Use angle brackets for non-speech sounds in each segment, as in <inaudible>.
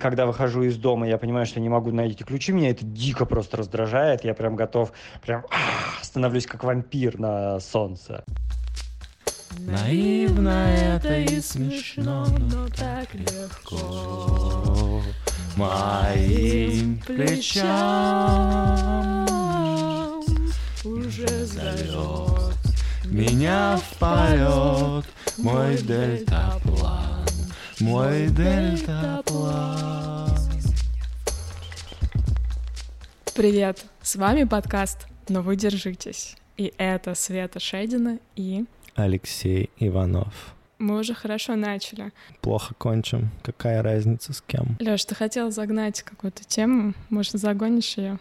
Когда выхожу из дома, я понимаю, что не могу найти ключи, меня это дико просто раздражает. Я прям готов, прям становлюсь как вампир на солнце. Наивно это и смешно, но так легко Моим плечам уже зовет Меня в полет мой дельтаплан Мой дельтаплан Привет, с вами подкаст «Но вы держитесь». И это Света Шедина и... Алексей Иванов. Мы уже хорошо начали. Плохо кончим. Какая разница с кем? Лёш, ты хотел загнать какую-то тему, может, загонишь ее?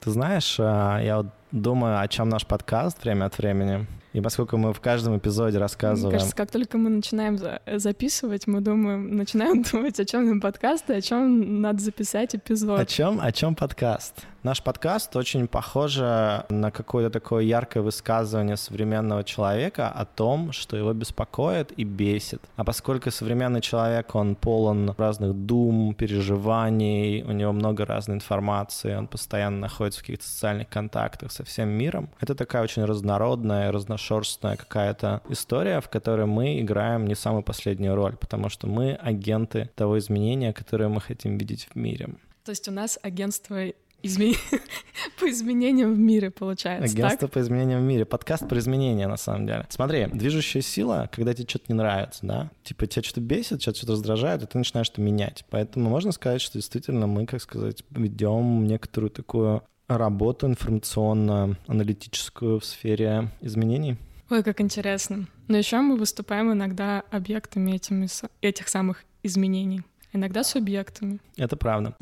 Ты знаешь, а, я вот думаю, о чем наш подкаст время от времени. И поскольку мы в каждом эпизоде рассказываем... Мне кажется, как только мы начинаем за- записывать, мы думаем, начинаем <laughs> думать, о чем нам подкаст и о чем надо записать эпизод. О чем, о чем подкаст? Наш подкаст очень похож на какое-то такое яркое высказывание современного человека о том, что его беспокоит и бесит. А поскольку современный человек, он полон разных дум, переживаний, у него много разной информации, он постоянно находится в каких-то социальных контактах со всем миром, это такая очень разнородная, разношерстная какая-то история, в которой мы играем не самую последнюю роль, потому что мы агенты того изменения, которое мы хотим видеть в мире. То есть у нас агентство изме... <laughs> по изменениям в мире, получается, Агентство так? по изменениям в мире. Подкаст про изменения, на самом деле. Смотри, движущая сила, когда тебе что-то не нравится, да? Типа тебя что-то бесит, тебя что-то раздражает, и ты начинаешь это менять. Поэтому можно сказать, что действительно мы, как сказать, ведем некоторую такую работу информационно-аналитическую в сфере изменений. Ой, как интересно. Но еще мы выступаем иногда объектами этими, этих самых изменений. Иногда субъектами. Это правда.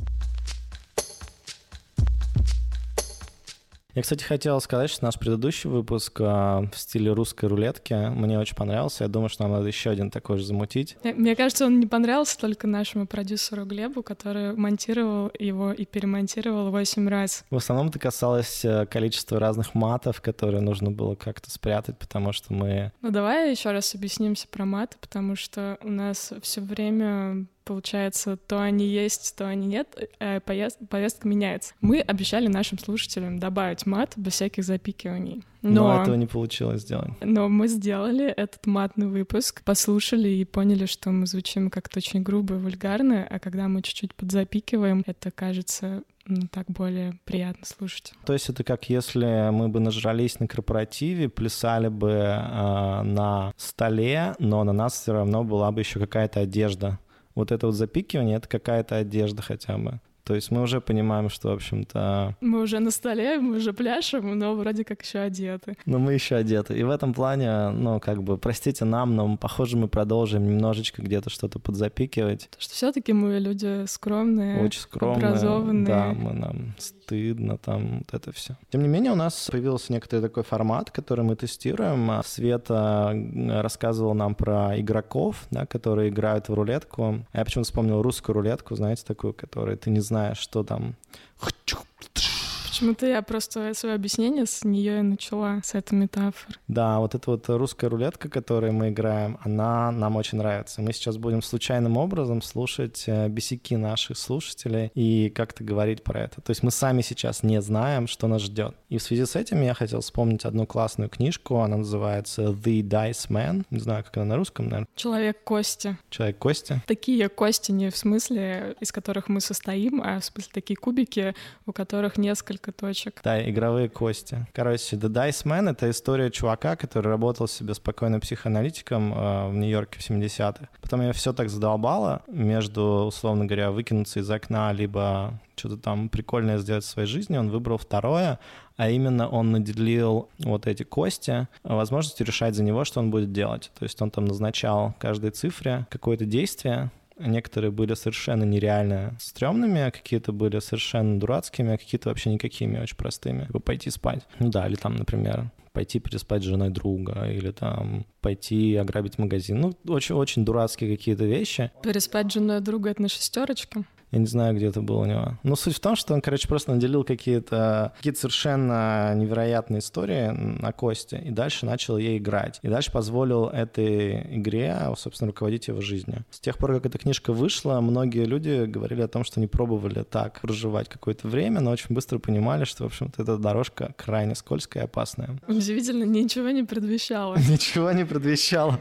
Я, кстати, хотел сказать, что наш предыдущий выпуск а, в стиле русской рулетки мне очень понравился. Я думаю, что нам надо еще один такой же замутить. Э, Мне кажется, он не понравился только нашему продюсеру Глебу, который монтировал его и перемонтировал восемь раз. В основном это касалось э, количества разных матов, которые нужно было как-то спрятать, потому что мы... Ну давай еще раз объяснимся про маты, потому что у нас все время получается, то они есть, то они нет, э, поезд- повестка меняется. Мы обещали нашим слушателям добавить мат без всяких запикиваний. Но, Но, этого не получилось сделать. но мы сделали этот матный выпуск, послушали и поняли, что мы звучим как-то очень грубо и вульгарно, а когда мы чуть-чуть подзапикиваем, это кажется ну, так более приятно слушать. То есть это как если мы бы нажрались на корпоративе, плясали бы э, на столе, но на нас все равно была бы еще какая-то одежда. Вот это вот запикивание — это какая-то одежда хотя бы. То есть мы уже понимаем, что, в общем-то, Мы уже на столе, мы уже пляшем, но вроде как еще одеты. ну, мы еще одеты. И в этом плане, ну, как бы, простите нам, но, похоже, мы продолжим немножечко где-то что-то подзапикивать. Что все-таки мы люди скромные, Очень скромно. образованные. Да, мы нам стыдно там, вот это все. Тем не менее, у нас появился некоторый такой формат, который мы тестируем. А Света м, рассказывала нам про игроков, да, которые играют в рулетку. Я почему-то вспомнил русскую рулетку, знаете, такую, которую ты не знаешь, что там. Почему-то я просто свое объяснение с нее и начала, с этой метафоры. Да, вот эта вот русская рулетка, которой мы играем, она нам очень нравится. Мы сейчас будем случайным образом слушать э, бесяки наших слушателей и как-то говорить про это. То есть мы сами сейчас не знаем, что нас ждет. И в связи с этим я хотел вспомнить одну классную книжку. Она называется The Dice Man. Не знаю, как она на русском, наверное. Человек кости. Человек кости. Такие кости не в смысле, из которых мы состоим, а в смысле такие кубики, у которых несколько точек. Да, игровые кости. Короче, The Dice Man — это история чувака, который работал себе спокойно психоаналитиком э, в Нью-Йорке в 70-х. Потом я все так задолбало между, условно говоря, выкинуться из окна, либо что-то там прикольное сделать в своей жизни. Он выбрал второе, а именно он наделил вот эти кости возможностью решать за него, что он будет делать. То есть он там назначал каждой цифре какое-то действие, Некоторые были совершенно нереально стрёмными, а какие-то были совершенно дурацкими, а какие-то вообще никакими, очень простыми. Типа пойти спать. Ну да, или там, например, пойти переспать с женой друга, или там пойти ограбить магазин. Ну, очень-очень дурацкие какие-то вещи. Переспать с женой друга — это на шестерочке. Я не знаю, где это было у него. Но суть в том, что он, короче, просто наделил какие-то какие совершенно невероятные истории на Косте, и дальше начал ей играть. И дальше позволил этой игре, собственно, руководить его жизнью. С тех пор, как эта книжка вышла, многие люди говорили о том, что они пробовали так проживать какое-то время, но очень быстро понимали, что, в общем-то, эта дорожка крайне скользкая и опасная. Удивительно, ничего не предвещало. <laughs> Ничего не предвещало.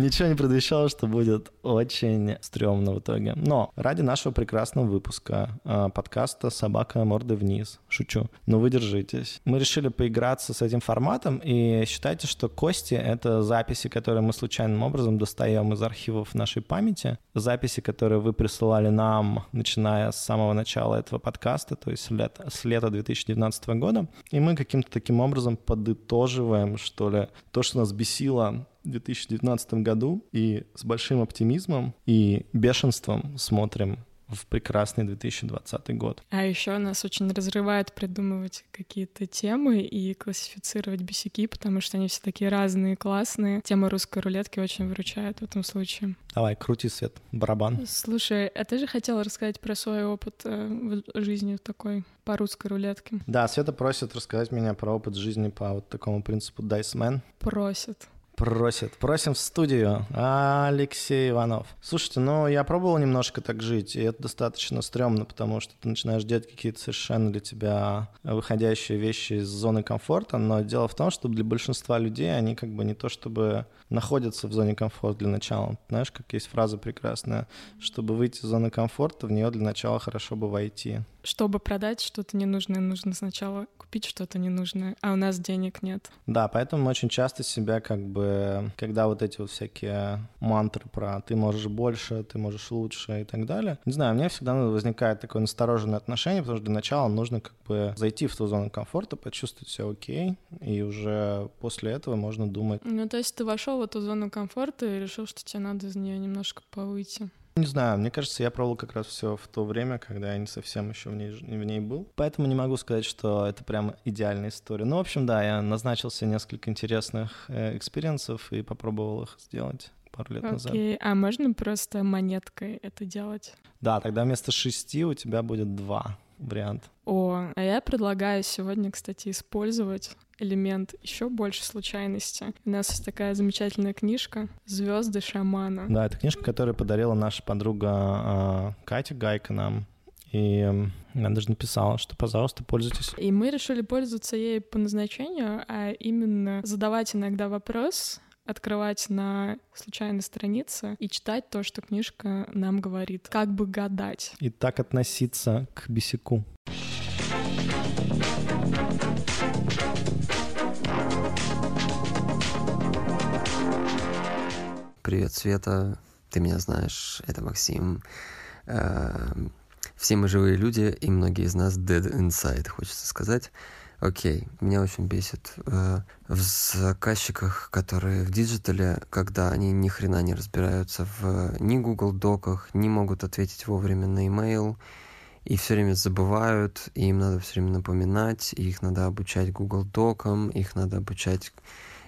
Ничего не предвещало, что будет очень стрёмно в итоге. Но ради нашего прекрасного выпуска э, подкаста «Собака морды вниз», шучу, но вы держитесь. Мы решили поиграться с этим форматом, и считайте, что кости — это записи, которые мы случайным образом достаем из архивов нашей памяти, записи, которые вы присылали нам, начиная с самого начала этого подкаста, то есть лет, с лета 2019 года, и мы каким-то таким образом подытоживаем, что ли, то, что нас бесило в 2019 году и с большим оптимизмом и бешенством смотрим в прекрасный 2020 год. А еще нас очень разрывает придумывать какие-то темы и классифицировать бесяки, потому что они все такие разные, классные. Тема русской рулетки очень выручает в этом случае. Давай, крути свет, барабан. Слушай, а ты же хотела рассказать про свой опыт э, в жизни такой по русской рулетке? Да, Света просит рассказать меня про опыт жизни по вот такому принципу Dice Man. Просит просит. Просим в студию. Алексей Иванов. Слушайте, ну я пробовал немножко так жить, и это достаточно стрёмно, потому что ты начинаешь делать какие-то совершенно для тебя выходящие вещи из зоны комфорта, но дело в том, что для большинства людей они как бы не то чтобы находятся в зоне комфорта для начала. Знаешь, как есть фраза прекрасная, чтобы выйти из зоны комфорта, в нее для начала хорошо бы войти. Чтобы продать что-то ненужное, нужно сначала купить что-то ненужное, а у нас денег нет. Да, поэтому очень часто себя как бы, когда вот эти вот всякие мантры про ты можешь больше, ты можешь лучше и так далее, не знаю, у меня всегда возникает такое настороженное отношение, потому что для начала нужно как бы зайти в ту зону комфорта, почувствовать все окей, и уже после этого можно думать. Ну, то есть ты вошел в эту зону комфорта и решил, что тебе надо из нее немножко повыйти. Не знаю, мне кажется, я пробовал как раз все в то время, когда я не совсем еще в ней, в ней был. Поэтому не могу сказать, что это прям идеальная история. Ну, в общем, да, я назначил себе несколько интересных э, experience ов и попробовал их сделать пару лет okay. назад. А можно просто монеткой это делать? Да, тогда вместо шести у тебя будет два варианта. О, а я предлагаю сегодня, кстати, использовать элемент еще больше случайности. У нас есть такая замечательная книжка Звезды шамана. Да, это книжка, которую подарила наша подруга э, Катя Гайка нам. И она даже написала, что, пожалуйста, пользуйтесь. И мы решили пользоваться ей по назначению, а именно задавать иногда вопрос, открывать на случайной странице и читать то, что книжка нам говорит. Как бы гадать. И так относиться к бесяку. Привет, Света. Ты меня знаешь, это Максим. Э, все мы живые люди, и многие из нас dead inside, хочется сказать. Окей, меня очень бесит э, в заказчиках, которые в digital е, когда они ни хрена не разбираются в ни Google Doc ах, не могут ответить вовремя на email, и все время забывают, и им надо все время напоминать, и их надо обучать Google Doc ам, их надо обучать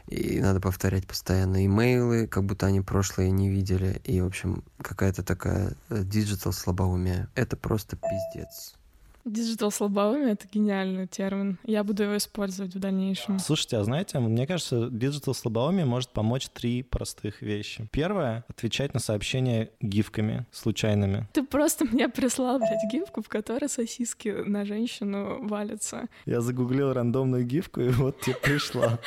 и надо повторять постоянно имейлы, как будто они прошлое не видели, и, в общем, какая-то такая digital слабоумие. Это просто пиздец. Digital слабоумие — это гениальный термин. Я буду его использовать в дальнейшем. Слушайте, а знаете, мне кажется, digital слабоумие может помочь три простых вещи. Первое — отвечать на сообщения гифками случайными. Ты просто мне прислал, блядь, гифку, в которой сосиски на женщину валятся. Я загуглил рандомную гифку, и вот тебе пришла.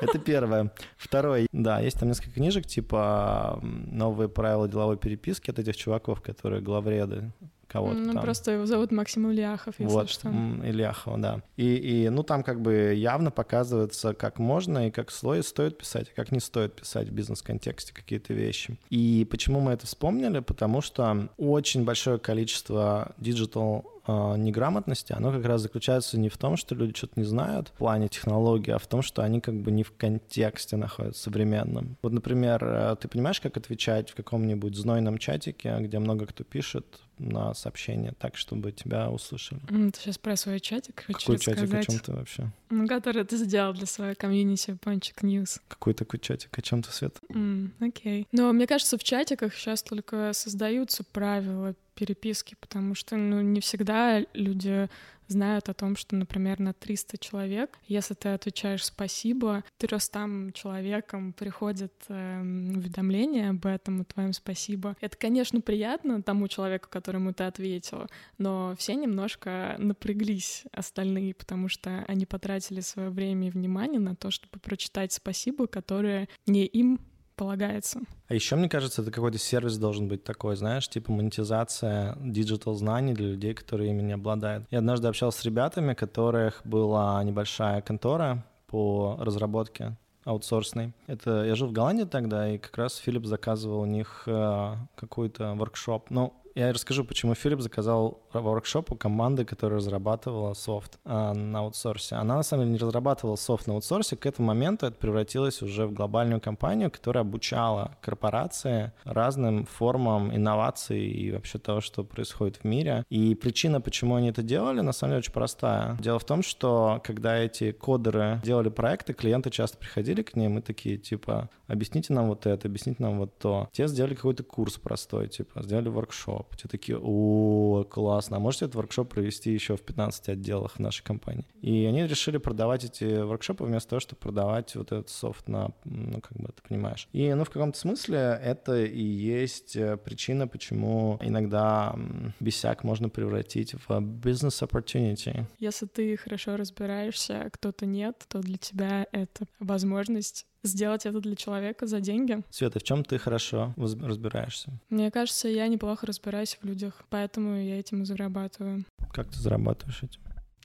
Это первое. Второе, да, есть там несколько книжек, типа «Новые правила деловой переписки» от этих чуваков, которые главреды кого-то ну, там. просто его зовут Максим Ильяхов, если вот, что. Ильяхов, да. И, и, ну, там как бы явно показывается, как можно и как слой стоит писать, а как не стоит писать в бизнес-контексте какие-то вещи. И почему мы это вспомнили? Потому что очень большое количество digital э, неграмотности, оно как раз заключается не в том, что люди что-то не знают в плане технологий, а в том, что они как бы не в контексте находятся современном. Вот, например, э, ты понимаешь, как отвечать в каком-нибудь знойном чатике, где много кто пишет на сообщение так, чтобы тебя услышали? Ты сейчас про свой чатик хочешь Какой рассказать? чатик? О чем ты вообще? Ну, который ты сделал для своей комьюнити Пончик News. Какой такой чатик? О чем ты, Свет? Мм, окей. Но мне кажется, в чатиках сейчас только создаются правила переписки, потому что ну, не всегда люди знают о том, что, например, на 300 человек, если ты отвечаешь «спасибо», 300 человеком приходит э, уведомление об этом, о твоем «спасибо». Это, конечно, приятно тому человеку, которому ты ответила, но все немножко напряглись остальные, потому что они потратили свое время и внимание на то, чтобы прочитать «спасибо», которое не им полагается. А еще, мне кажется, это какой-то сервис должен быть такой, знаешь, типа монетизация digital знаний для людей, которые ими не обладают. Я однажды общался с ребятами, у которых была небольшая контора по разработке аутсорсной. Это я жил в Голландии тогда, и как раз Филипп заказывал у них э, какой-то воркшоп. Ну, я расскажу, почему Филипп заказал воркшоп у команды, которая разрабатывала софт э, на аутсорсе. Она, на самом деле, не разрабатывала софт на аутсорсе. К этому моменту это превратилось уже в глобальную компанию, которая обучала корпорации разным формам инноваций и вообще того, что происходит в мире. И причина, почему они это делали, на самом деле очень простая. Дело в том, что когда эти кодеры делали проекты, клиенты часто приходили к ним и такие, типа, объясните нам вот это, объясните нам вот то. Те сделали какой-то курс простой, типа, сделали воркшоп. Те такие, о, классно, а можете этот воркшоп провести еще в 15 отделах нашей компании? И они решили продавать эти воркшопы вместо того, чтобы продавать вот этот софт на, ну, как бы ты понимаешь. И, ну, в каком-то смысле это и есть э, причина, почему иногда бесяк можно превратить в business opportunity. Если ты хорошо разбираешься, а кто-то нет, то для тебя это возможность сделать это для человека за деньги. Света, в чем ты хорошо разбираешься? Мне кажется, я неплохо разбираюсь в людях, поэтому я этим и зарабатываю. Как ты зарабатываешь этим?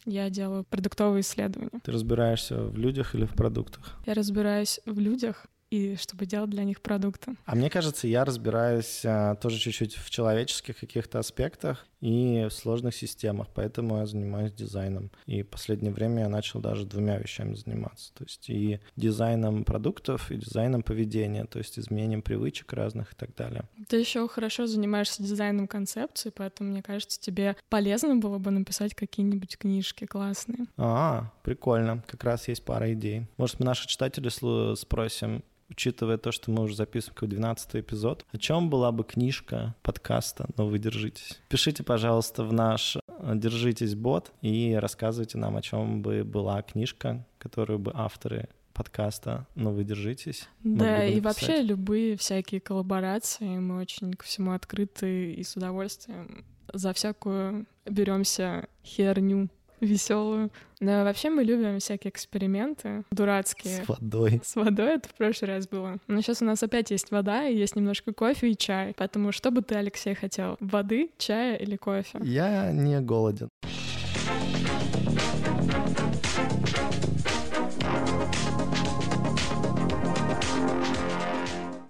Я делаю продуктовые исследования. Ты разбираешься в людях или в продуктах? Я разбираюсь в людях, и чтобы делать для них продукты. А мне кажется, я разбираюсь а, тоже чуть-чуть в человеческих каких-то аспектах и в сложных системах, поэтому я занимаюсь дизайном. И в последнее время я начал даже двумя вещами заниматься. То есть и дизайном продуктов, и дизайном поведения, то есть изменением привычек разных и так далее. Ты еще хорошо занимаешься дизайном концепции, поэтому, мне кажется, тебе полезно было бы написать какие-нибудь книжки классные. А, прикольно. Как раз есть пара идей. Может, мы наши читатели спросим, учитывая то, что мы уже записываем какой 12 эпизод, о чем была бы книжка подкаста «Но вы держитесь». Пишите, пожалуйста, в наш э, «Держитесь бот» и рассказывайте нам, о чем бы была книжка, которую бы авторы подкаста «Но вы держитесь». Да, и вообще любые всякие коллаборации, мы очень ко всему открыты и с удовольствием за всякую беремся херню <laughs> веселую. Но вообще мы любим всякие эксперименты дурацкие. С водой. С водой это в прошлый раз было. Но сейчас у нас опять есть вода, и есть немножко кофе и чай. Поэтому что бы ты, Алексей, хотел? Воды, чая или кофе? Я не голоден.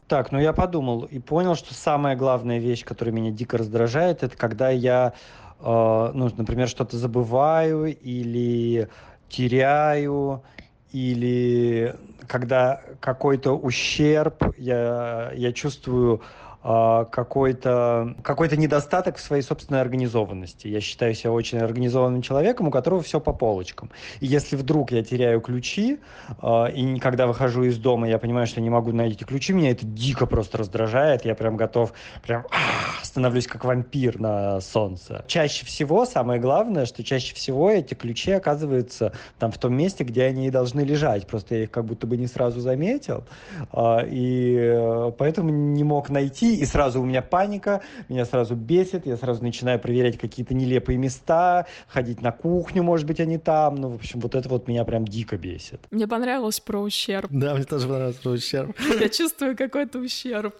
Так, ну я подумал и понял, что самая главная вещь, которая меня дико раздражает, это когда я ну, например, что-то забываю или теряю, или когда какой-то ущерб я, я чувствую какой-то какой недостаток в своей собственной организованности. Я считаю себя очень организованным человеком, у которого все по полочкам. И если вдруг я теряю ключи, а, и когда выхожу из дома, я понимаю, что не могу найти ключи, меня это дико просто раздражает. Я прям готов, прям становлюсь как вампир на солнце. Чаще всего, самое главное, что чаще всего эти ключи оказываются там в том месте, где они и должны лежать. Просто я их как будто бы не сразу заметил. А, и э, поэтому не мог найти и сразу у меня паника, меня сразу бесит, я сразу начинаю проверять какие-то нелепые места, ходить на кухню, может быть, они там, ну, в общем, вот это вот меня прям дико бесит. Мне понравилось про ущерб. Да, мне тоже понравилось про ущерб. Я чувствую какой-то ущерб.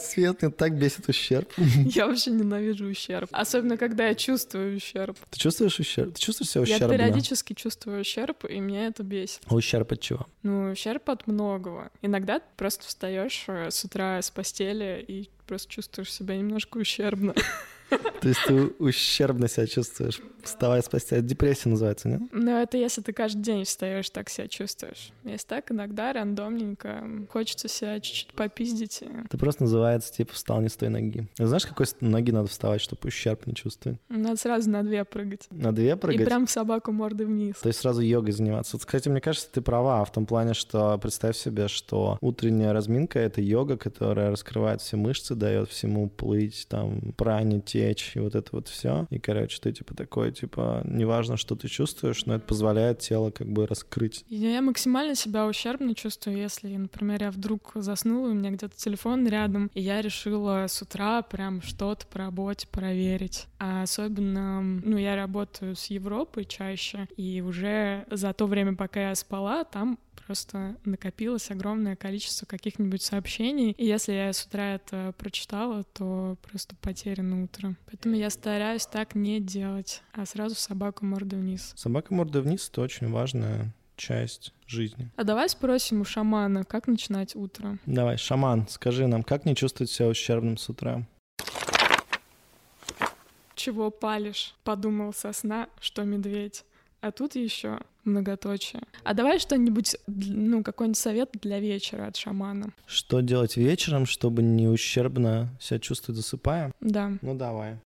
Свет, мне так бесит ущерб. Я вообще ненавижу ущерб. Особенно, когда я чувствую ущерб. Ты чувствуешь ущерб? Ты чувствуешь себя ущербно? Я периодически чувствую ущерб, и меня это бесит. А ущерб от чего? Ну, ущерб от многого. Иногда ты просто встаешь э, с утра с постели и просто чувствуешь себя немножко ущербно. <laughs> То есть ты ущербно себя чувствуешь, вставая с постели. Депрессия называется, нет? Ну, это если ты каждый день встаешь, так себя чувствуешь. Если так, иногда рандомненько хочется себя чуть-чуть попиздить. Это просто называется, типа, встал не с той ноги. А знаешь, какой ноги надо вставать, чтобы ущерб не чувствовать? Надо сразу на две прыгать. На две прыгать? И прям собаку мордой вниз. То есть сразу йогой заниматься. Вот, кстати, мне кажется, ты права в том плане, что представь себе, что утренняя разминка — это йога, которая раскрывает все мышцы, дает всему плыть, там, пране, печь, и вот это вот все. И, короче, ты типа такой, типа, неважно, что ты чувствуешь, но это позволяет тело как бы раскрыть. Я максимально себя ущербно чувствую, если, например, я вдруг заснула, у меня где-то телефон рядом, и я решила с утра прям что-то по работе проверить. А особенно, ну, я работаю с Европой чаще, и уже за то время, пока я спала, там просто накопилось огромное количество каких-нибудь сообщений, и если я с утра это прочитала, то просто потеряно утро. Поэтому я стараюсь так не делать, а сразу собаку мордой вниз. Собака мордой вниз — это очень важная часть жизни. А давай спросим у шамана, как начинать утро? Давай, шаман, скажи нам, как не чувствовать себя ущербным с утра? Чего палишь? Подумал со сна, что медведь. А тут еще многоточие. А давай что-нибудь, ну, какой-нибудь совет для вечера от шамана. Что делать вечером, чтобы не ущербно себя чувствовать засыпая? Да. Ну, давай.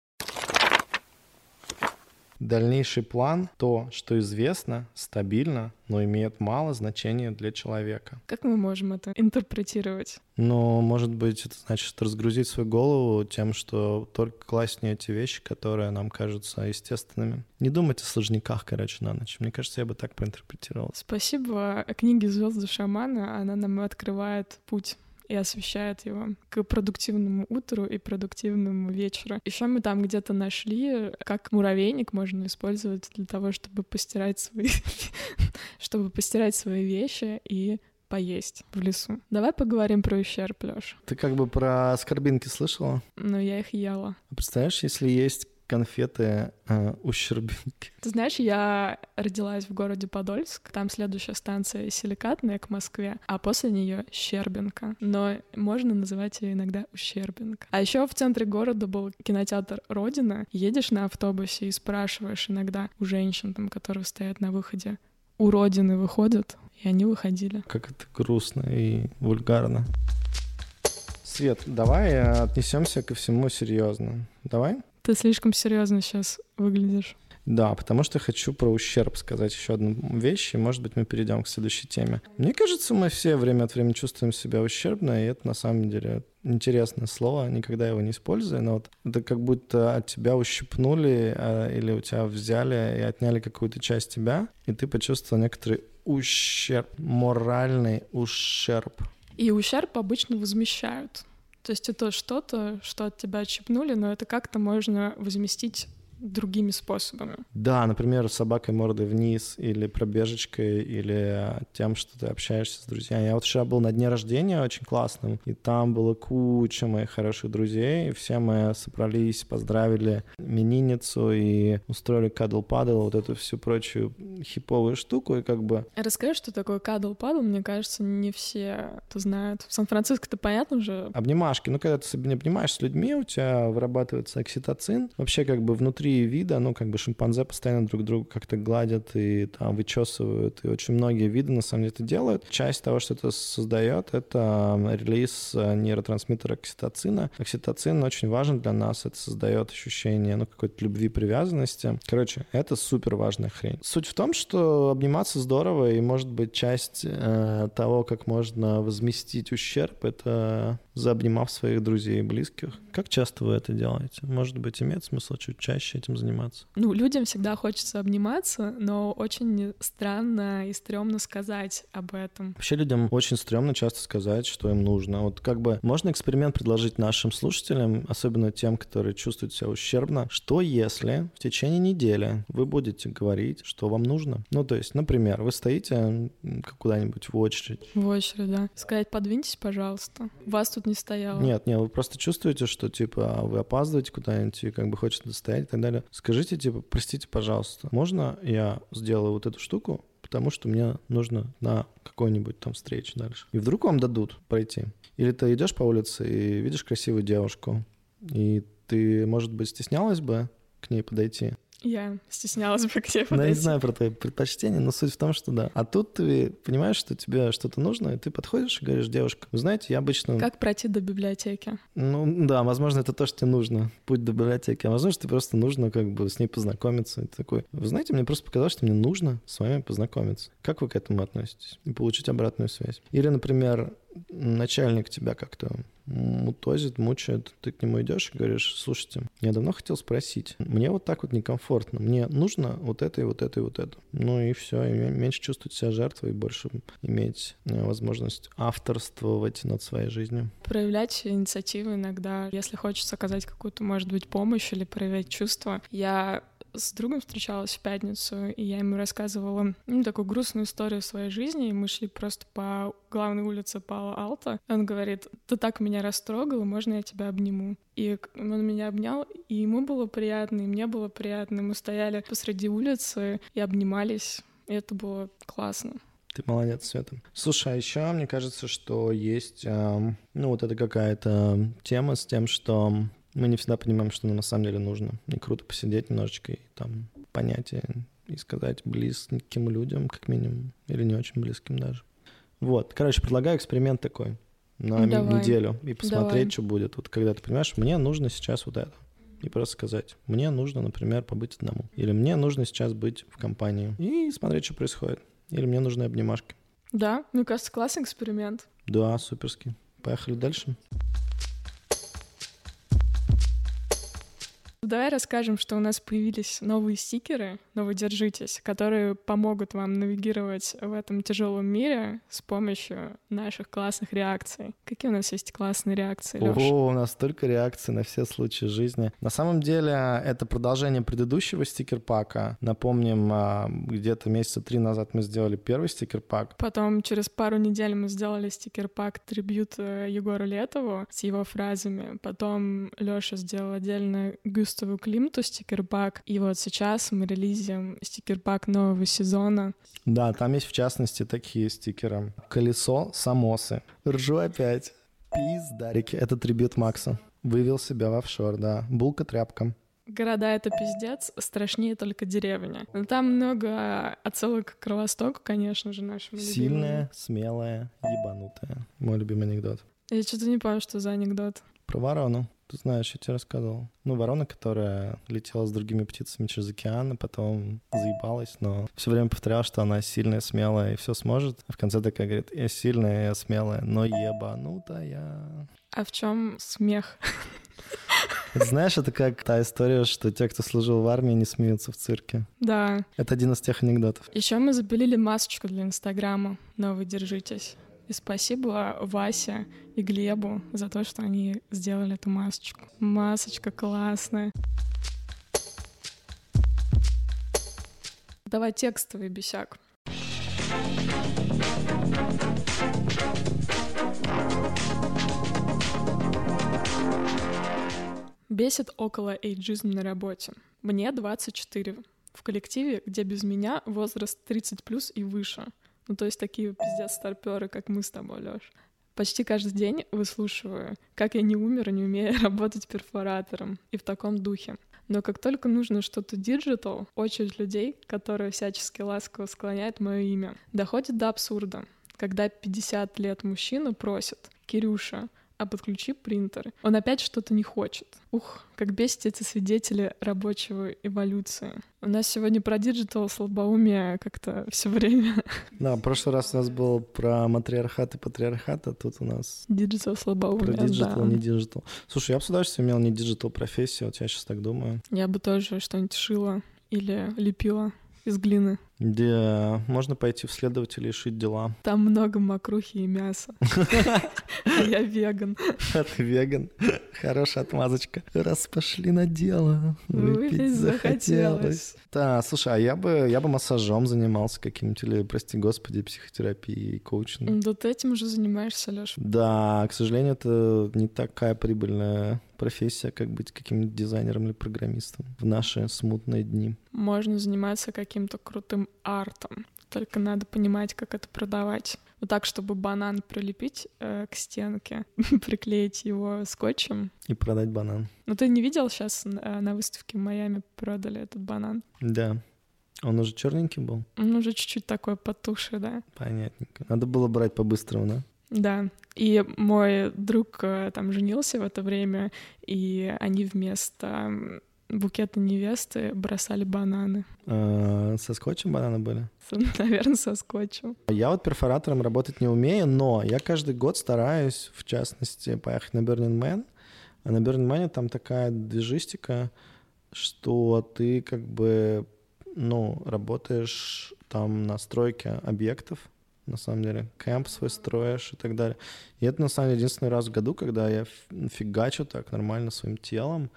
Дальнейший план — то, что известно, стабильно, но имеет мало значения для человека. Как мы можем это интерпретировать? Ну, может быть, это значит разгрузить свою голову тем, что только класть в нее те вещи, которые нам кажутся естественными. Не думать о сложниках, короче, на ночь. Мне кажется, я бы так проинтерпретировал. Спасибо книге «Звезды шамана». Она нам открывает путь и освещает его к продуктивному утру и продуктивному вечеру. Еще мы там где-то нашли, как муравейник можно использовать для того, чтобы постирать свои, <laughs> чтобы постирать свои вещи и поесть в лесу. Давай поговорим про ущерб, Лёш. Ты как бы про скорбинки слышала? Ну, я их ела. Представляешь, если есть конфеты э, ущербинки. Ты знаешь, я родилась в городе Подольск, там следующая станция Силикатная к Москве, а после нее Щербинка. Но можно называть ее иногда Ущербинка. А еще в центре города был кинотеатр Родина. Едешь на автобусе и спрашиваешь иногда у женщин, там, которые стоят на выходе, у Родины выходят, и они выходили. Как это грустно и вульгарно. Свет, давай отнесемся ко всему серьезно. Давай? Ты слишком серьезно сейчас выглядишь. Да, потому что хочу про ущерб сказать еще одну вещь, и, может быть, мы перейдем к следующей теме. Мне кажется, мы все время от времени чувствуем себя ущербно, и это на самом деле интересное слово, никогда его не использую, но вот это как будто от тебя ущипнули а, или у тебя взяли и отняли какую-то часть тебя, и ты почувствовал некоторый ущерб, моральный ущерб. И ущерб обычно возмещают. То есть это что-то, что от тебя отщипнули, но это как-то можно возместить другими способами. Да, например, собакой мордой вниз, или пробежечкой, или тем, что ты общаешься с друзьями. Я вот вчера был на дне рождения очень классным, и там было куча моих хороших друзей, и все мы собрались, поздравили именинницу и устроили кадл-падл, вот эту всю прочую хиповую штуку, и как бы... Расскажи, что такое кадл-падл, мне кажется, не все это знают. В Сан-Франциско-то понятно уже. Обнимашки, ну когда ты не обнимаешь с людьми, у тебя вырабатывается окситоцин, вообще как бы внутри вида, ну, как бы шимпанзе постоянно друг друга как-то гладят и там вычесывают, и очень многие виды на самом деле это делают. Часть того, что это создает, это релиз э, нейротрансмиттера окситоцина. Окситоцин очень важен для нас, это создает ощущение, ну, какой-то любви, привязанности. Короче, это супер важная хрень. Суть в том, что обниматься здорово, и, может быть, часть э, того, как можно возместить ущерб, это заобнимав своих друзей и близких. Как часто вы это делаете? Может быть, имеет смысл чуть чаще этим заниматься? Ну, людям всегда хочется обниматься, но очень странно и стрёмно сказать об этом. Вообще людям очень стрёмно часто сказать, что им нужно. Вот как бы можно эксперимент предложить нашим слушателям, особенно тем, которые чувствуют себя ущербно, что если в течение недели вы будете говорить, что вам нужно? Ну, то есть, например, вы стоите куда-нибудь в очередь. В очередь, да. Сказать, подвиньтесь, пожалуйста. Вас тут не стояло. Нет, нет, вы просто чувствуете, что, типа, вы опаздываете куда-нибудь и как бы хочется достоять и так далее. Скажите, типа, простите, пожалуйста, можно я сделаю вот эту штуку, потому что мне нужно на какой-нибудь там встречу дальше. И вдруг вам дадут пройти. Или ты идешь по улице и видишь красивую девушку, и ты, может быть, стеснялась бы к ней подойти, я стеснялась бы <laughs> к тебе Ну, я не знаю про твои предпочтения, но суть в том, что да. А тут ты понимаешь, что тебе что-то нужно, и ты подходишь и говоришь, девушка, вы знаете, я обычно... Как пройти до библиотеки? Ну, да, возможно, это то, что тебе нужно, путь до библиотеки. А возможно, тебе просто нужно как бы с ней познакомиться. И ты такой, вы знаете, мне просто показалось, что мне нужно с вами познакомиться. Как вы к этому относитесь? И получить обратную связь. Или, например, начальник тебя как-то мутозит, мучает, ты к нему идешь и говоришь, слушайте, я давно хотел спросить, мне вот так вот некомфортно, мне нужно вот это и вот это и вот это. Ну и все, и меньше чувствовать себя жертвой, и больше иметь э, возможность авторствовать над своей жизнью. Проявлять инициативу иногда, если хочется оказать какую-то, может быть, помощь или проявлять чувства. Я с другом встречалась в пятницу, и я ему рассказывала ну, такую грустную историю своей жизни, и мы шли просто по главной улице Пала-Алта. Он говорит, ты так меня растрогал, можно я тебя обниму? И он меня обнял, и ему было приятно, и мне было приятно. Мы стояли посреди улицы и обнимались, и это было классно. Ты молодец, Света. Слушай, а еще мне кажется, что есть, э, ну, вот это какая-то тема с тем, что мы не всегда понимаем, что нам на самом деле нужно. И круто посидеть немножечко и там понять и сказать близким людям, как минимум, или не очень близким даже. Вот, короче, предлагаю эксперимент такой на Давай. неделю и посмотреть, Давай. что будет. Вот когда ты понимаешь, мне нужно сейчас вот это. И просто сказать, мне нужно, например, побыть одному. Или мне нужно сейчас быть в компании. И смотреть, что происходит. Или мне нужны обнимашки. Да, мне кажется, классный эксперимент. Да, суперский. Поехали дальше. Давай расскажем, что у нас появились новые стикеры, но вы держитесь, которые помогут вам навигировать в этом тяжелом мире с помощью наших классных реакций. Какие у нас есть классные реакции, Лёш? О, у нас столько реакций на все случаи жизни. На самом деле, это продолжение предыдущего стикер-пака. Напомним, а, где-то месяца три назад мы сделали первый стикер-пак. Потом через пару недель мы сделали стикер-пак трибют Егору Летову с его фразами. Потом Лёша сделал отдельно Гюст Густаву Климту стикерпак. И вот сейчас мы релизим стикерпак нового сезона. Да, там есть в частности такие стикеры. Колесо Самосы. Ржу опять. Пиздарики. Это трибют Макса. Вывел себя в офшор, да. Булка тряпка. Города — это пиздец, страшнее только деревня. Но там много отсылок к Кровостоку, конечно же, нашему Сильная, любимому. смелая, ебанутая. Мой любимый анекдот. Я что-то не помню, что за анекдот. Про ворону. Ты знаешь, я тебе рассказывал. Ну, ворона, которая летела с другими птицами через океан, а потом заебалась, но все время повторяла, что она сильная, смелая и все сможет. А в конце такая говорит, я сильная, я смелая, но ебанутая. А в чем смех? знаешь, это как та история, что те, кто служил в армии, не смеются в цирке. Да. Это один из тех анекдотов. Еще мы запилили масочку для Инстаграма. Но вы держитесь. И спасибо Васе и Глебу за то, что они сделали эту масочку. Масочка классная. Давай текстовый бесяк. Бесит около эйджизм на работе. Мне 24. В коллективе, где без меня возраст 30 плюс и выше — ну, то есть такие пиздец старперы, как мы с тобой, Лёш. Почти каждый день выслушиваю, как я не умер, не умею <laughs> работать перфоратором, и в таком духе. Но как только нужно что-то digital, очередь людей, которые всячески ласково склоняют мое имя, доходит до абсурда. Когда 50 лет мужчина просит, «Кирюша, а подключи принтер. Он опять что-то не хочет. Ух, как бесит эти свидетели рабочей революции. У нас сегодня про digital слабоумие как-то все время. Да, в прошлый раз у нас был про матриархат и патриархат, а тут у нас... Digital слабоумие, Про digital, да. не digital. Слушай, я бы с удовольствием имел не digital профессию, вот я сейчас так думаю. Я бы тоже что-нибудь шила или лепила из глины. Где можно пойти в следователя и шить дела. Там много мокрухи и мяса. <laughs> Я веган. А ты веган? Хорошая отмазочка. Раз пошли на дело, выпить захотелось. Да, слушай, а я бы, я бы массажом занимался каким-нибудь, или, прости господи, психотерапией, коучингом. Да ты этим уже занимаешься, Леша. Да, к сожалению, это не такая прибыльная профессия, как быть каким-нибудь дизайнером или программистом в наши смутные дни. Можно заниматься каким-то крутым артом, только надо понимать, как это продавать. Вот так, чтобы банан прилепить э, к стенке, <laughs> приклеить его скотчем. И продать банан. Ну ты не видел сейчас э, на выставке в Майами продали этот банан? Да. Он уже черненький был? Он уже чуть-чуть такой потуший, да. Понятненько. Надо было брать по-быстрому, да? Да. И мой друг э, там женился в это время, и они вместо букеты невесты бросали бананы. А, со скотчем бананы были? <laughs> Наверное, со скотчем. Я вот перфоратором работать не умею, но я каждый год стараюсь, в частности, поехать на Burning Man. А на Burning Man там такая движистика, что ты как бы, ну, работаешь там на стройке объектов, на самом деле. Кемп свой строишь и так далее. И это, на самом деле, единственный раз в году, когда я фигачу так нормально своим телом.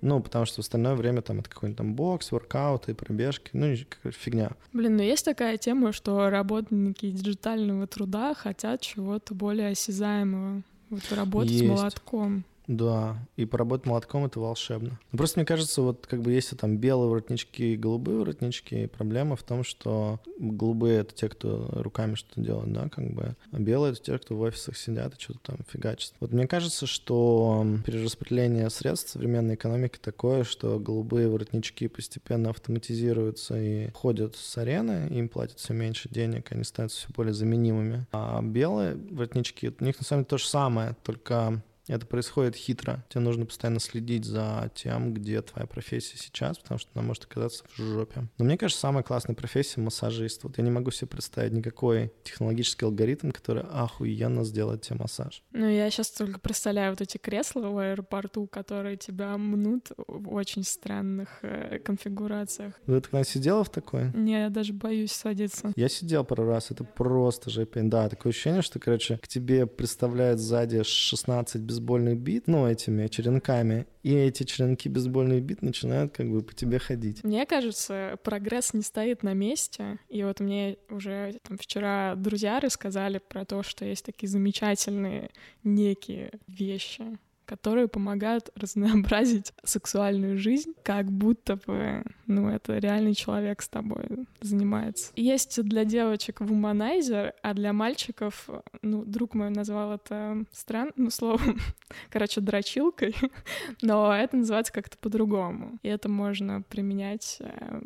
Ну, потому что в остальное время там это какой-нибудь там бокс, воркауты, пробежки, ну, фигня. Блин, ну есть такая тема, что работники диджитального труда хотят чего-то более осязаемого. Вот работать есть. молотком. Да, и поработать молотком — это волшебно. Просто мне кажется, вот как бы если там белые воротнички и голубые воротнички, проблема в том, что голубые — это те, кто руками что-то делает, да, как бы, а белые — это те, кто в офисах сидят и что-то там фигачат. Вот мне кажется, что перераспределение средств современной экономики такое, что голубые воротнички постепенно автоматизируются и ходят с арены, им платят все меньше денег, они становятся все более заменимыми. А белые воротнички, у них на самом деле то же самое, только это происходит хитро. Тебе нужно постоянно следить за тем, где твоя профессия сейчас, потому что она может оказаться в жопе. Но мне кажется, самая классная профессия — массажист. Вот я не могу себе представить никакой технологический алгоритм, который охуенно сделает тебе массаж. Ну, я сейчас только представляю вот эти кресла в аэропорту, которые тебя мнут в очень странных э, конфигурациях. Ты когда сидела в такой? Не, я даже боюсь садиться. Я сидел пару раз, это просто жопень. Да, такое ощущение, что, короче, к тебе представляют сзади 16 бейсбольных бит, ну, этими черенками, и эти черенки бейсбольных бит начинают как бы по тебе ходить. Мне кажется, прогресс не стоит на месте, и вот мне уже там вчера друзья рассказали про то, что есть такие замечательные некие вещи, которые помогают <laughs> разнообразить сексуальную жизнь, как будто бы, ну, это реальный человек с тобой занимается. Есть для девочек вуманайзер, а для мальчиков, ну, друг мой назвал это странным ну, словом, <laughs> короче, дрочилкой, <laughs> но это называется как-то по-другому. И это можно применять э,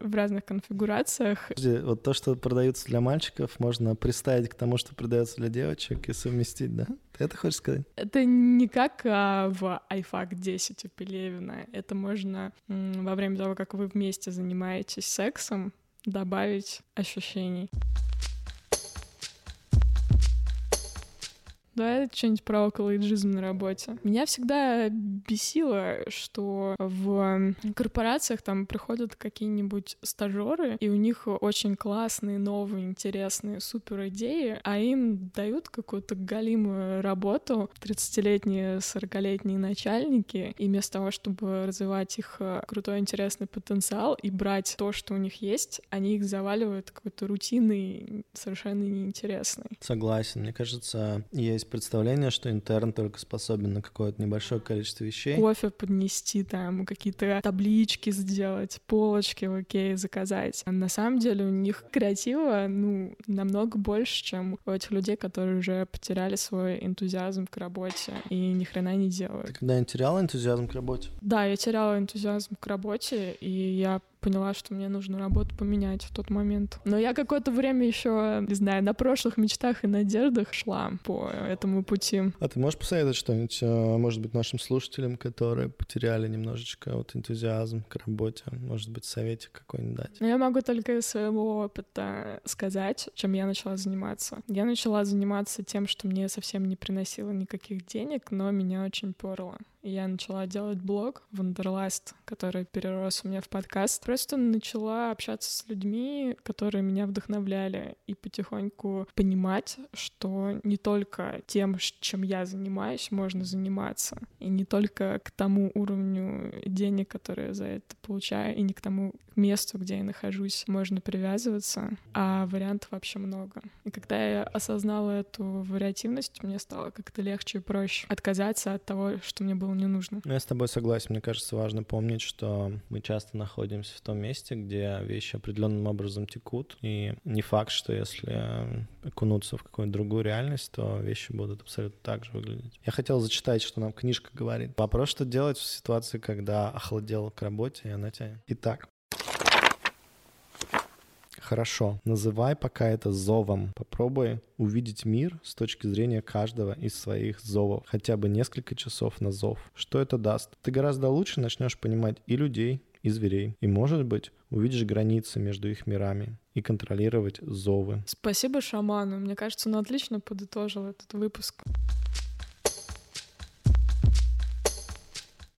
в разных конфигурациях. Вот то, что продается для мальчиков, можно приставить к тому, что продается для девочек и совместить, да? Ты это хочешь сказать? Это не как а, в iFAC 10 у Пелевина. Это можно во время того, как вы вместе занимаетесь сексом, добавить ощущений. Да, что-нибудь про околоиджизм на работе. Меня всегда бесило, что в корпорациях там приходят какие-нибудь стажеры, и у них очень классные, новые, интересные, супер идеи, а им дают какую-то галимую работу 30-летние, 40-летние начальники, и вместо того, чтобы развивать их э, крутой, интересный потенциал и брать то, что у них есть, они их заваливают какой-то рутиной, совершенно неинтересной. Согласен. Мне кажется, есть представление, что интерн только способен на какое-то небольшое количество вещей. Кофе поднести, там, какие-то таблички сделать, полочки в окей заказать. А на самом деле у них креатива, ну, намного больше, чем у этих людей, которые уже потеряли свой энтузиазм к работе и ни хрена не делают. Ты когда теряла энтузиазм к работе? Да, я теряла энтузиазм к работе, и я поняла, что мне нужно работу поменять в тот момент. Но я какое-то время еще, не знаю, на прошлых мечтах и надеждах шла по этому пути. А ты можешь посоветовать что-нибудь, э, может быть, нашим слушателям, которые потеряли немножечко вот энтузиазм к работе? Может быть, советик какой-нибудь дать? Ну, я могу только из своего опыта сказать, чем я начала заниматься. Я начала заниматься тем, что мне совсем не приносило никаких денег, но меня очень перло я начала делать блог Wonderlust, который перерос у меня в подкаст. Просто начала общаться с людьми, которые меня вдохновляли, и потихоньку понимать, что не только тем, чем я занимаюсь, можно заниматься, и не только к тому уровню денег, которые я за это получаю, и не к тому месту, где я нахожусь, можно привязываться, а вариантов вообще много. И когда я осознала эту вариативность, мне стало как-то легче и проще отказаться от того, что мне было не нужно. Я с тобой согласен. Мне кажется, важно помнить, что мы часто находимся в том месте, где вещи определенным образом текут. И не факт, что если окунуться в какую-то другую реальность, то вещи будут абсолютно так же выглядеть. Я хотел зачитать, что нам книжка говорит. Вопрос, что делать в ситуации, когда охладел к работе, и она тянет. Итак, Хорошо, называй пока это зовом. Попробуй увидеть мир с точки зрения каждого из своих зовов. Хотя бы несколько часов на зов. Что это даст? Ты гораздо лучше начнешь понимать и людей, и зверей. И, может быть, увидишь границы между их мирами и контролировать зовы. Спасибо шаману. Мне кажется, он отлично подытожил этот выпуск.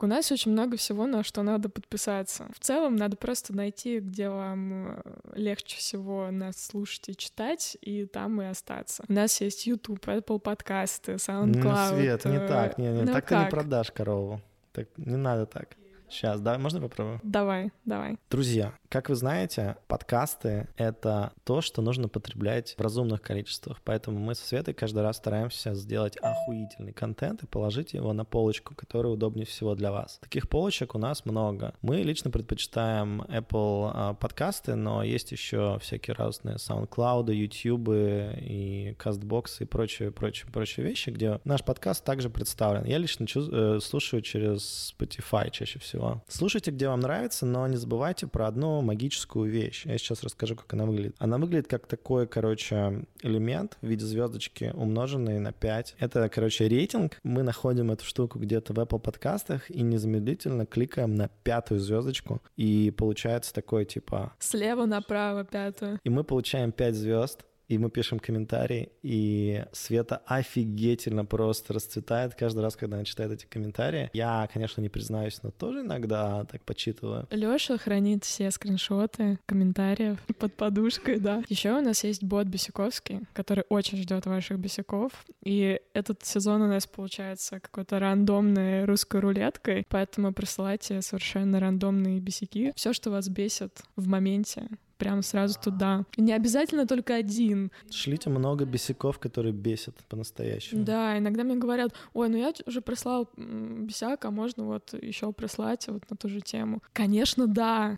У нас очень много всего, на что надо подписаться. В целом, надо просто найти, где вам э, легче всего нас слушать и читать, и там и остаться. У нас есть YouTube, Apple подкасты, SoundCloud. Ну, Свет, не э, так, не, не, ну так ты как? не продашь корову. Так не надо так. Сейчас, да, можно попробую? Давай, давай. Друзья, как вы знаете, подкасты — это то, что нужно потреблять в разумных количествах. Поэтому мы со Светой каждый раз стараемся сделать охуительный контент и положить его на полочку, которая удобнее всего для вас. Таких полочек у нас много. Мы лично предпочитаем Apple а, подкасты, но есть еще всякие разные SoundCloud, YouTube и CastBox и прочие, прочие, прочие вещи, где наш подкаст также представлен. Я лично э, слушаю через Spotify чаще всего. Слушайте, где вам нравится, но не забывайте про одну магическую вещь. Я сейчас расскажу, как она выглядит. Она выглядит как такой, короче, элемент в виде звездочки, умноженный на 5. Это, короче, рейтинг. Мы находим эту штуку где-то в Apple подкастах и незамедлительно кликаем на пятую звездочку, и получается такой, типа... Слева направо, пятую. И мы получаем 5 звезд, и мы пишем комментарии, и Света офигительно просто расцветает каждый раз, когда она читает эти комментарии. Я, конечно, не признаюсь, но тоже иногда так почитываю. Лёша хранит все скриншоты комментариев <laughs> под подушкой, да. Еще у нас есть бот Бесяковский, который очень ждет ваших бесяков. И этот сезон у нас получается какой-то рандомной русской рулеткой, поэтому присылайте совершенно рандомные бесяки. Все, что вас бесит в моменте, прямо сразу туда. Не обязательно только один. Шлите много бесяков, которые бесят по-настоящему. Да, иногда мне говорят, ой, ну я уже прислал м, бесяк, а можно вот еще прислать вот на ту же тему. Конечно, да.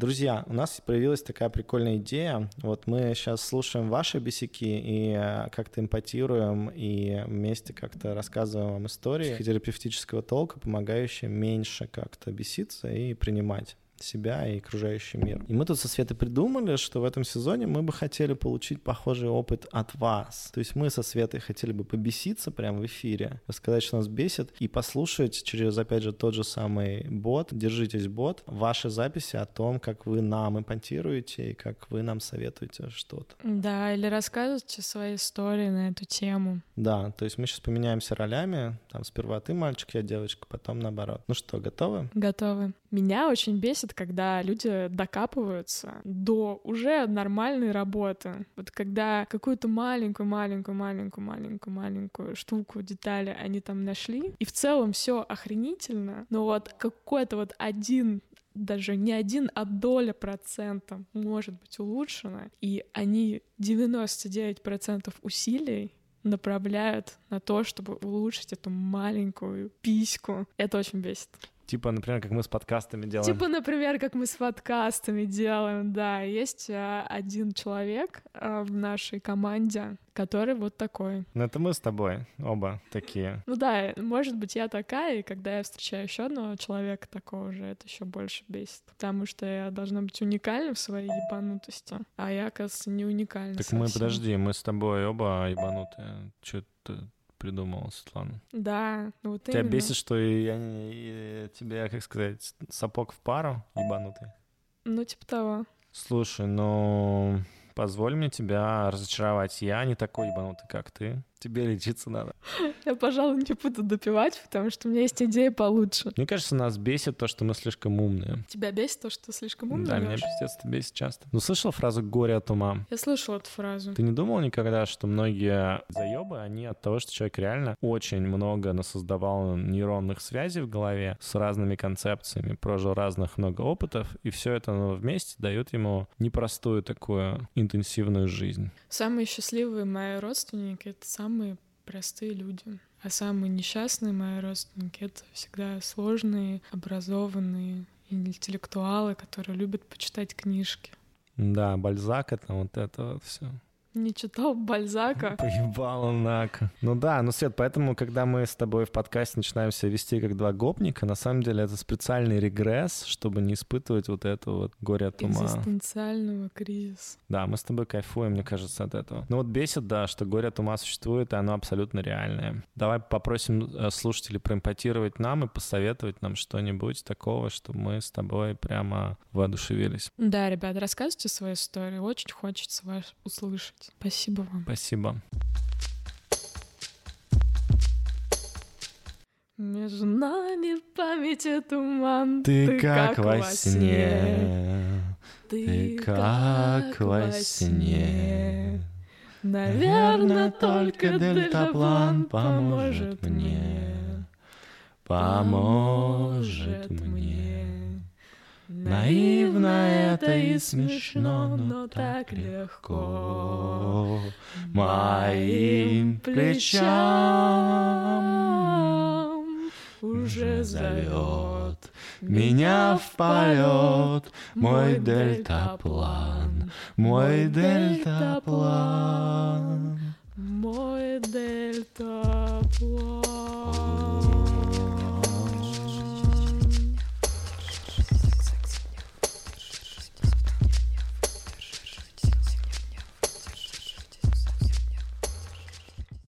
Друзья, у нас появилась такая прикольная идея. Вот мы сейчас слушаем ваши бесяки и э, как-то эмпатируем и вместе как-то рассказываем вам истории терапевтического толка, помогающие меньше как-то беситься и принимать себя и окружающий мир. И мы тут со Светой придумали, что в этом сезоне мы бы хотели получить похожий опыт от вас. То есть мы со Светой хотели бы побеситься прямо в эфире, рассказать, что нас бесит, и послушать через, опять же, тот же самый бот, держитесь бот, ваши записи о том, как вы нам импонтируете и как вы нам советуете что-то. Да, или рассказывайте свои истории на эту тему. Да, то есть мы сейчас поменяемся ролями, там сперва ты мальчик, я девочка, потом наоборот. Ну что, готовы? Готовы. Меня очень бесит, когда люди докапываются до уже нормальной работы. Вот когда какую-то маленькую-маленькую-маленькую-маленькую-маленькую штуку, детали они там нашли, и в целом все охренительно, но вот какой-то вот один даже не один, а доля процента может быть улучшена, и они 99% усилий направляют на то, чтобы улучшить эту маленькую письку. Это очень бесит. Типа, например, как мы с подкастами делаем. Типа, например, как мы с подкастами делаем, да. Есть а, один человек а, в нашей команде, который вот такой. Ну это мы с тобой оба такие. Ну да, может быть, я такая, и когда я встречаю еще одного человека такого же, это еще больше бесит. Потому что я должна быть уникальна в своей ебанутости, а я, оказывается, не уникальна Так мы, совсем. подожди, мы с тобой оба ебанутые. Ты придумала, Светлана? Да, ну вот Тебя именно. бесит, что и я не- и тебе, как сказать, сапог в пару ебанутый? Ну, типа того. Слушай, ну позволь мне тебя разочаровать. Я не такой ебанутый, как ты. Тебе лечиться надо. Я, пожалуй, не буду допивать, потому что у меня есть идея получше. Мне кажется, нас бесит то, что мы слишком умные. Тебя бесит то, что слишком умный, да, меня пиздец бесит часто. Ну, слышал фразу «горе от ума»? Я слышала эту фразу. Ты не думал никогда, что многие заебы, они от того, что человек реально очень много насоздавал нейронных связей в голове с разными концепциями, прожил разных много опытов, и все это ну, вместе дает ему непростую такую интенсивную жизнь. Самые счастливые мои родственники — это самые простые люди. А самые несчастные мои родственники — это всегда сложные, образованные интеллектуалы, которые любят почитать книжки. Да, Бальзак это вот это вот все. Не читал Бальзака. <laughs> Поебало нака. Ну да, ну, Свет, поэтому, когда мы с тобой в подкасте начинаем себя вести как два гопника, на самом деле это специальный регресс, чтобы не испытывать вот это вот горе от ума. Экзистенциального кризиса. Да, мы с тобой кайфуем, мне кажется, от этого. Ну вот бесит, да, что горе от ума существует, и оно абсолютно реальное. Давай попросим э, слушателей проимпотировать нам и посоветовать нам что-нибудь такого, что мы с тобой прямо воодушевились. Да, ребят, рассказывайте свою историю. Очень хочется вас услышать. Спасибо вам. Спасибо. Между нами памяти туман. Ты, как, во сне. Ты как во сне. Наверное, только дельтаплан поможет мне. Поможет мне. Наивно это и смешно, но так легко. Моим плечам уже зовет Меня в полет. Мой дельтаплан, мой дельтаплан. Мой дельтаплан.